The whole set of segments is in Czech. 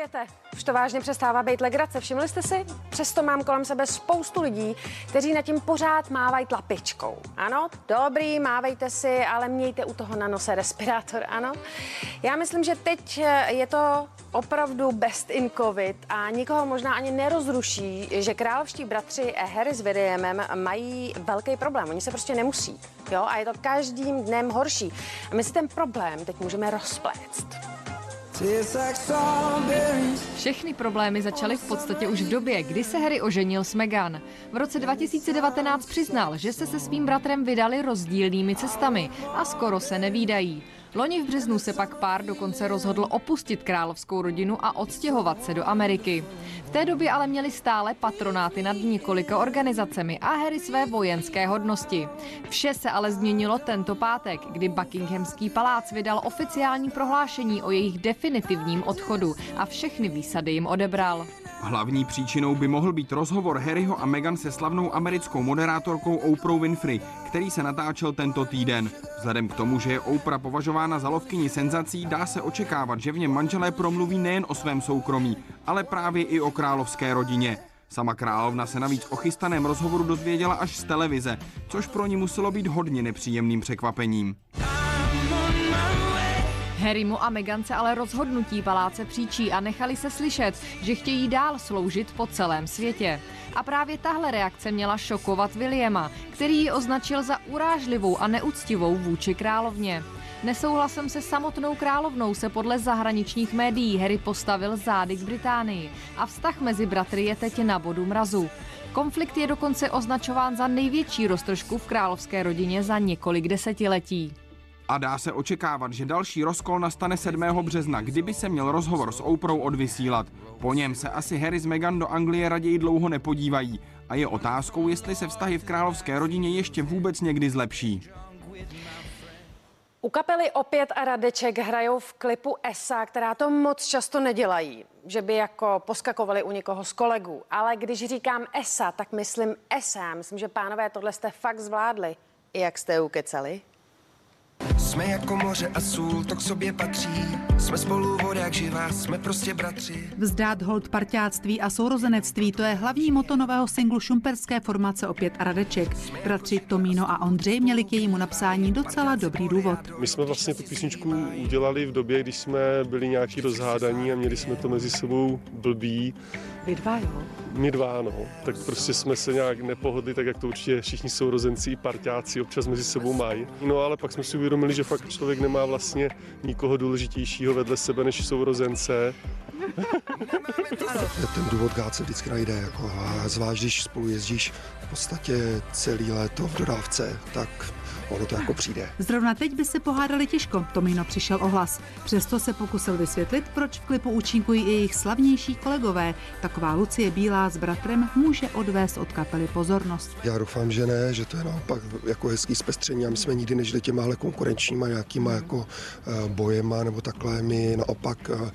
Milujete? Už to vážně přestává být legrace. Všimli jste si? Přesto mám kolem sebe spoustu lidí, kteří nad tím pořád mávají tlapičkou. Ano, dobrý, mávejte si, ale mějte u toho na nose respirátor, ano. Já myslím, že teď je to opravdu best in covid a nikoho možná ani nerozruší, že královští bratři Harry s Williamem mají velký problém. Oni se prostě nemusí. Jo, a je to každým dnem horší. A my si ten problém teď můžeme rozpléct. Všechny problémy začaly v podstatě už v době, kdy se Harry oženil s Meghan. V roce 2019 přiznal, že se se svým bratrem vydali rozdílnými cestami a skoro se nevídají. Loni v březnu se pak pár dokonce rozhodl opustit královskou rodinu a odstěhovat se do Ameriky. V té době ale měli stále patronáty nad několika organizacemi a Harry své vojenské hodnosti. Vše se ale změnilo tento pátek, kdy Buckinghamský palác vydal oficiální prohlášení o jejich definitivním odchodu a všechny výsady jim odebral. Hlavní příčinou by mohl být rozhovor Harryho a Meghan se slavnou americkou moderátorkou Oprah Winfrey, který se natáčel tento týden. Vzhledem k tomu, že je Oprah považována za lovkyni senzací, dá se očekávat, že v něm manželé promluví nejen o svém soukromí, ale právě i o královské rodině. Sama královna se navíc o chystaném rozhovoru dozvěděla až z televize, což pro ní muselo být hodně nepříjemným překvapením. Harrymu a Meghan se ale rozhodnutí paláce příčí a nechali se slyšet, že chtějí dál sloužit po celém světě. A právě tahle reakce měla šokovat Williama, který ji označil za urážlivou a neúctivou vůči královně. Nesouhlasem se samotnou královnou se podle zahraničních médií Harry postavil zády k Británii a vztah mezi bratry je teď na bodu mrazu. Konflikt je dokonce označován za největší roztržku v královské rodině za několik desetiletí. A dá se očekávat, že další rozkol nastane 7. března, kdyby se měl rozhovor s Oprou odvysílat. Po něm se asi Harry s Meghan do Anglie raději dlouho nepodívají a je otázkou, jestli se vztahy v královské rodině ještě vůbec někdy zlepší. U kapely Opět a Radeček hrajou v klipu ESA, která to moc často nedělají, že by jako poskakovali u někoho z kolegů. Ale když říkám ESA, tak myslím ESA. Myslím, že pánové tohle jste fakt zvládli. Jak jste ukecali? Jsme jako moře a sůl, to k sobě patří. Jsme spolu voda jak živá, jsme prostě bratři. Vzdát hold parťáctví a sourozenectví, to je hlavní moto nového singlu šumperské formace Opět a Radeček. Bratři Tomíno a Ondřej měli k jejímu napsání docela dobrý důvod. My jsme vlastně tu písničku udělali v době, když jsme byli nějaký rozhádaní a měli jsme to mezi sebou blbý. Vy dva, jo? My dva, no. Tak prostě jsme se nějak nepohodli, tak jak to určitě všichni sourozenci i parťáci občas mezi sebou mají. No ale pak jsme si uvědomili, že fakt člověk nemá vlastně nikoho důležitějšího vedle sebe než sourozence. Ten důvod gát se vždycky najde, jako, a zvlášť když spolu jezdíš v podstatě celý léto v dodávce, tak ono to jako přijde. Zrovna teď by se pohádali těžko, Tomino přišel o hlas. Přesto se pokusil vysvětlit, proč v klipu účinkují i jejich slavnější kolegové. Taková Lucie Bílá s bratrem může odvést od kapely pozornost. Já doufám, že ne, že to je naopak jako hezký zpestření a my jsme nikdy nežili těma konkurenčníma nějakýma jako eh, bojema nebo takhle. My naopak eh,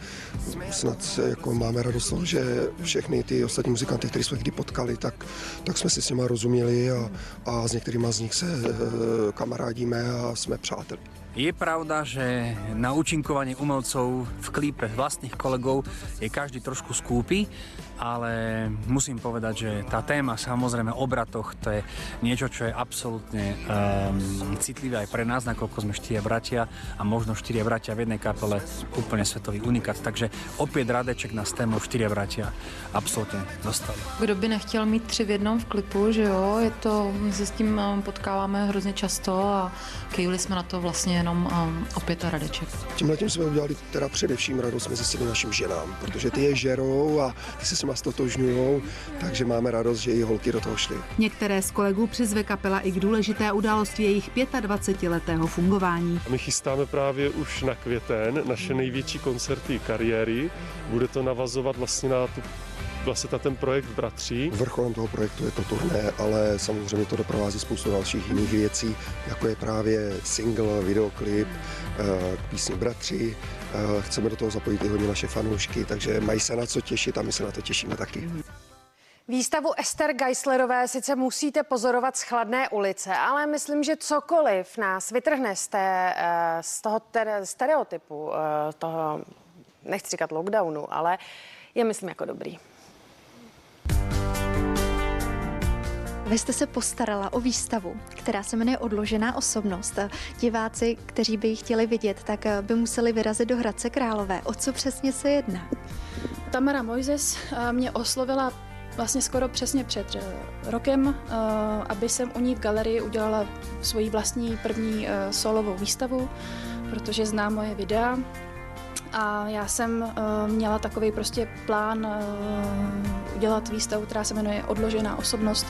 snad se jako máme radost, že všechny ty ostatní muzikanty, které jsme kdy potkali, tak, tak jsme si s nimi rozuměli a, a s některými z nich se eh, kamarádíme a jsme přáteli. Je pravda, že na účinkovanie umelcov v klípe vlastných kolegov je každý trošku skúpy, ale musím povedať, že tá téma samozrejme o bratoch, to je niečo, čo je absolútne um, citlivé aj pre nás, nakoľko sme štyria bratia a možno štyria bratia v jednej kapele, úplne svetový unikát. Takže opäť Radeček na tému štyria bratia absolútne dostali. Kdo by nechtěl mít tři v jednom v klipu, že jo, je to, my se s tím um, potkáváme hrozně často a kejuli jsme na to vlastně jenom um, opět a Radeček. Tímhle tím jsme udělali teda především radost mezi sebou našim ženám, protože ty je žerou a ty se s nima stotožňují, takže máme radost, že i holky do toho šly. Některé z kolegů přizve kapela i k důležité události jejich 25-letého fungování. A my chystáme právě už na květen naše největší koncerty kariéry. Bude to navazovat vlastně na tu vlastně ten projekt Bratří. Vrcholem toho projektu je to turné, ale samozřejmě to doprovází spoustu dalších jiných věcí, jako je právě single, videoklip eh, k písni Bratři. Eh, Chceme do toho zapojit i hodně naše fanoušky, takže mají se na co těšit a my se na to těšíme taky. Výstavu Ester Geislerové sice musíte pozorovat z chladné ulice, ale myslím, že cokoliv nás vytrhne z, té, eh, z toho ter- stereotypu eh, toho nechci říkat lockdownu, ale je myslím jako dobrý. Vy jste se postarala o výstavu, která se jmenuje Odložená osobnost. Diváci, kteří by ji chtěli vidět, tak by museli vyrazit do Hradce Králové. O co přesně se jedná? Tamara Mojzes eh, mě oslovila vlastně skoro přesně před eh, rokem, eh, aby jsem u ní v galerii udělala svoji vlastní první solovou výstavu, protože zná moje videa. A já jsem měla takový prostě plán udělat výstavu, která se jmenuje Odložená osobnost,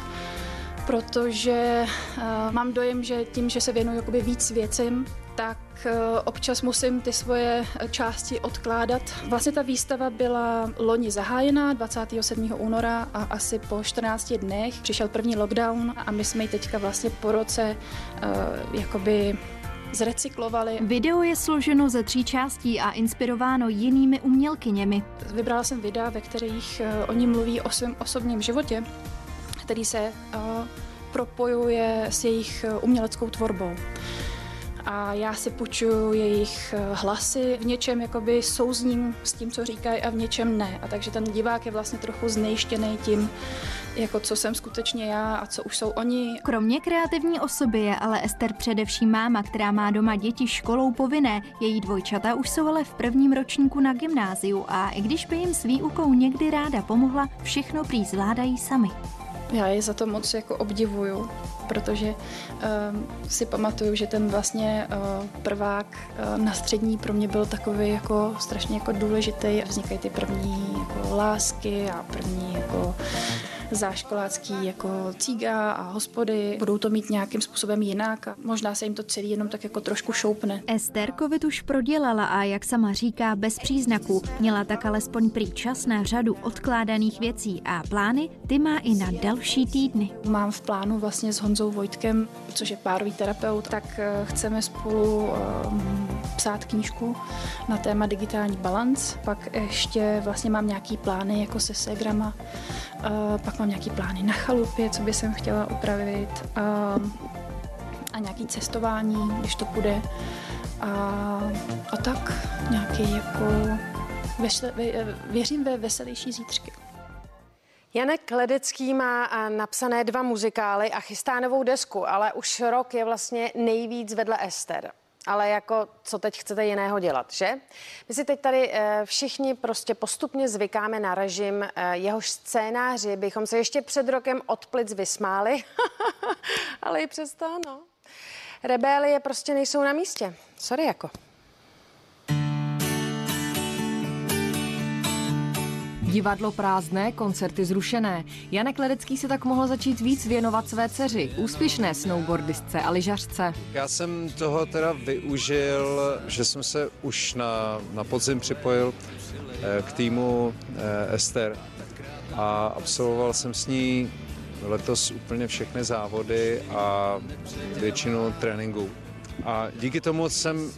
protože uh, mám dojem, že tím, že se věnuju jakoby víc věcem, tak uh, občas musím ty svoje části odkládat. Vlastně ta výstava byla loni zahájená 27. února a asi po 14 dnech přišel první lockdown a my jsme ji teďka vlastně po roce uh, jakoby zrecyklovali. Video je složeno ze tří částí a inspirováno jinými umělkyněmi. Vybrala jsem videa, ve kterých oni mluví o svém osobním životě který se uh, propojuje s jejich uh, uměleckou tvorbou. A já si půjčuju jejich uh, hlasy, v něčem jakoby souzním s tím, co říkají a v něčem ne. A takže ten divák je vlastně trochu znejštěný tím, jako co jsem skutečně já a co už jsou oni. Kromě kreativní osoby je ale Ester především máma, která má doma děti školou povinné. Její dvojčata už jsou ale v prvním ročníku na gymnáziu a i když by jim s výukou někdy ráda pomohla, všechno prý zvládají sami. Já je za to moc jako obdivuju, protože uh, si pamatuju, že ten vlastně uh, prvák uh, na střední pro mě byl takový jako strašně jako důležitý. Vznikají ty první jako lásky a první jako záškolácký jako cíga a hospody. Budou to mít nějakým způsobem jinak a možná se jim to celý jenom tak jako trošku šoupne. Ester COVID už prodělala a jak sama říká, bez příznaků. Měla tak alespoň prý čas na řadu odkládaných věcí a plány ty má i na další týdny. Mám v plánu vlastně s Honzou Vojtkem, což je párový terapeut, tak eh, chceme spolu um, psát knížku na téma digitální balans. Pak ještě vlastně mám nějaký plány jako se Segrama, uh, pak mám nějaký plány na chalupě, co by jsem chtěla upravit a, a nějaký cestování, když to půjde. A, a tak nějaký jako vesel, věřím ve veselější zítřky. Janek Ledecký má napsané dva muzikály a chystá novou desku, ale už rok je vlastně nejvíc vedle Ester ale jako co teď chcete jiného dělat, že? My si teď tady e, všichni prostě postupně zvykáme na režim, e, jehož scénáři bychom se ještě před rokem od plic vysmáli, ale i přesto, no. Rebélie prostě nejsou na místě. Sorry jako. Divadlo prázdné, koncerty zrušené. Janek Ledecký se tak mohl začít víc věnovat své dceři, úspěšné snowboardistce a lyžařce. Já jsem toho teda využil, že jsem se už na, na podzim připojil eh, k týmu eh, Ester a absolvoval jsem s ní letos úplně všechny závody a většinu tréninků. A díky tomu jsem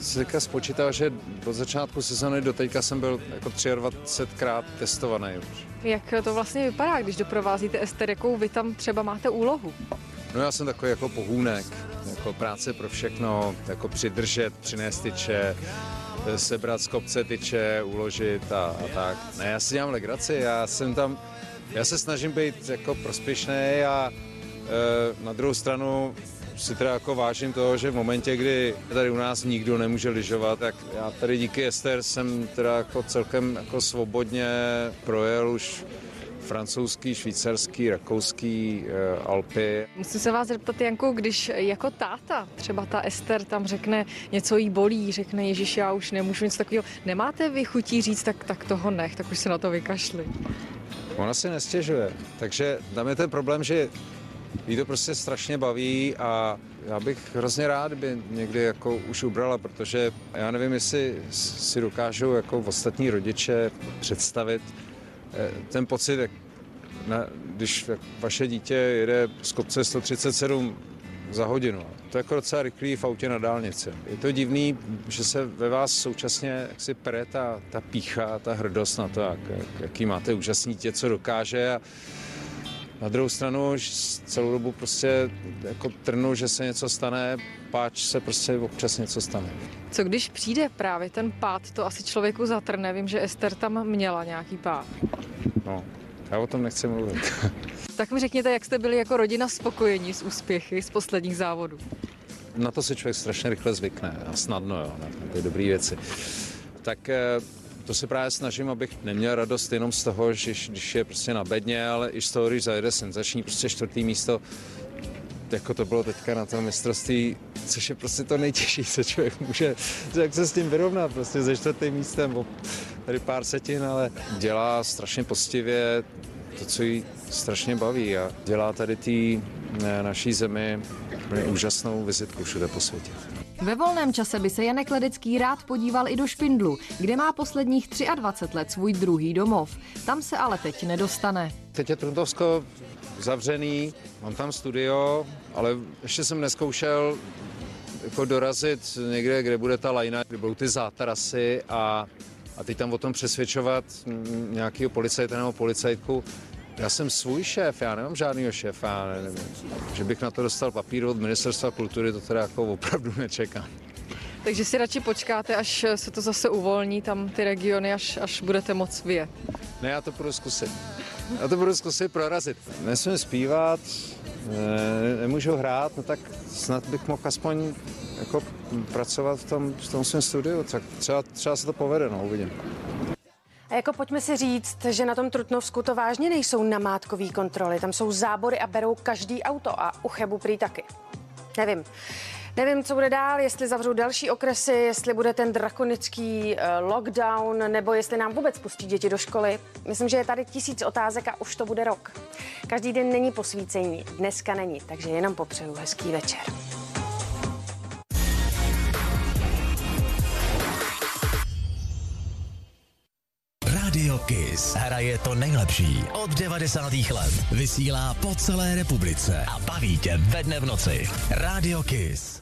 si teďka spočítal, že od začátku sezóny do teďka jsem byl jako 23krát testovaný už. Jak to vlastně vypadá, když doprovázíte Ester, jakou vy tam třeba máte úlohu? No já jsem takový jako pohůnek, jako práce pro všechno, jako přidržet, přinést tyče, sebrat z kopce tyče, uložit a, a tak. Ne, já si dělám legraci, já jsem tam, já se snažím být jako prospěšný a e, na druhou stranu si teda jako vážím toho, že v momentě, kdy tady u nás nikdo nemůže lyžovat, tak já tady díky Ester jsem teda jako celkem jako svobodně projel už francouzský, švýcarský, rakouský, e, Alpy. Musím se vás zeptat, Janku, když jako táta, třeba ta Ester tam řekne, něco jí bolí, řekne Ježíš, já už nemůžu nic takového, nemáte vy chutí říct, tak, tak toho nech, tak už se na to vykašli. Ona si nestěžuje, takže tam je ten problém, že jí to prostě strašně baví a já bych hrozně rád, by někdy jako už ubrala, protože já nevím, jestli si dokážou jako ostatní rodiče představit eh, ten pocit, na, když vaše dítě jede z kopce 137 za hodinu. To je jako docela rychlý v autě na dálnici. Je to divný, že se ve vás současně jaksi pere ta, ta pícha, ta hrdost na to, jak, jak, jaký máte úžasný dítě, co dokáže a Na druhou stranu celou dobu prostě jako trnu, že se něco stane, páč se prostě občas něco stane. Co když přijde právě ten pád, to asi člověku zatrne. Vím, že Ester tam měla nějaký pád. No, já o tom nechci mluvit. tak mi řekněte, jak jste byli jako rodina spokojení s úspěchy z posledních závodů? Na to se člověk strašně rychle zvykne a snadno, jo, na ty dobré věci. Tak eh, to se právě snažím, abych neměl radost jenom z toho, že když je prostě na bedně, ale i z toho, když zajede senzační prostě čtvrtý místo, jako to bylo teďka na tom mistrovství, což je prostě to nejtěžší, co člověk může, jak se s tím vyrovnat, prostě ze čtvrtým místem, tady pár setin, ale dělá strašně postivě to, co jí strašně baví a dělá tady té naší zemi úžasnou vizitku všude po světě. Ve volném čase by se Janek Ledecký rád podíval i do Špindlu, kde má posledních 23 let svůj druhý domov. Tam se ale teď nedostane. Teď je Truntovsko zavřený, mám tam studio, ale ještě jsem neskoušel jako dorazit někde, kde bude ta lajna, kde budou ty zátarasy a, a teď tam o tom přesvědčovat nějakého policajta nebo policajtku, já jsem svůj šéf, já nemám žádného šéfa, nevím, že bych na to dostal papír od ministerstva kultury, to teda jako opravdu nečekám. Takže si radši počkáte, až se to zase uvolní, tam ty regiony, až, až budete moc vyjet. Ne, já to budu zkusit. Já to budu zkusit prorazit. Nesmím zpívat, ne, nemůžu hrát, no tak snad bych mohl aspoň jako pracovat v tom, v tom svém studiu, tak třeba, třeba se to povede, no, uvidím. A jako pojďme si říct, že na tom Trutnovsku to vážně nejsou namátkový kontroly. Tam jsou zábory a berou každý auto a u Chebu prý taky. Nevím. Nevím, co bude dál, jestli zavřou další okresy, jestli bude ten drakonický uh, lockdown, nebo jestli nám vůbec pustí děti do školy. Myslím, že je tady tisíc otázek a už to bude rok. Každý den není posvícení, dneska není, takže jenom popřeju hezký večer. Kiss hraje to nejlepší od 90. let. Vysílá po celé republice a baví tě ve dne v noci. Radio Kiss.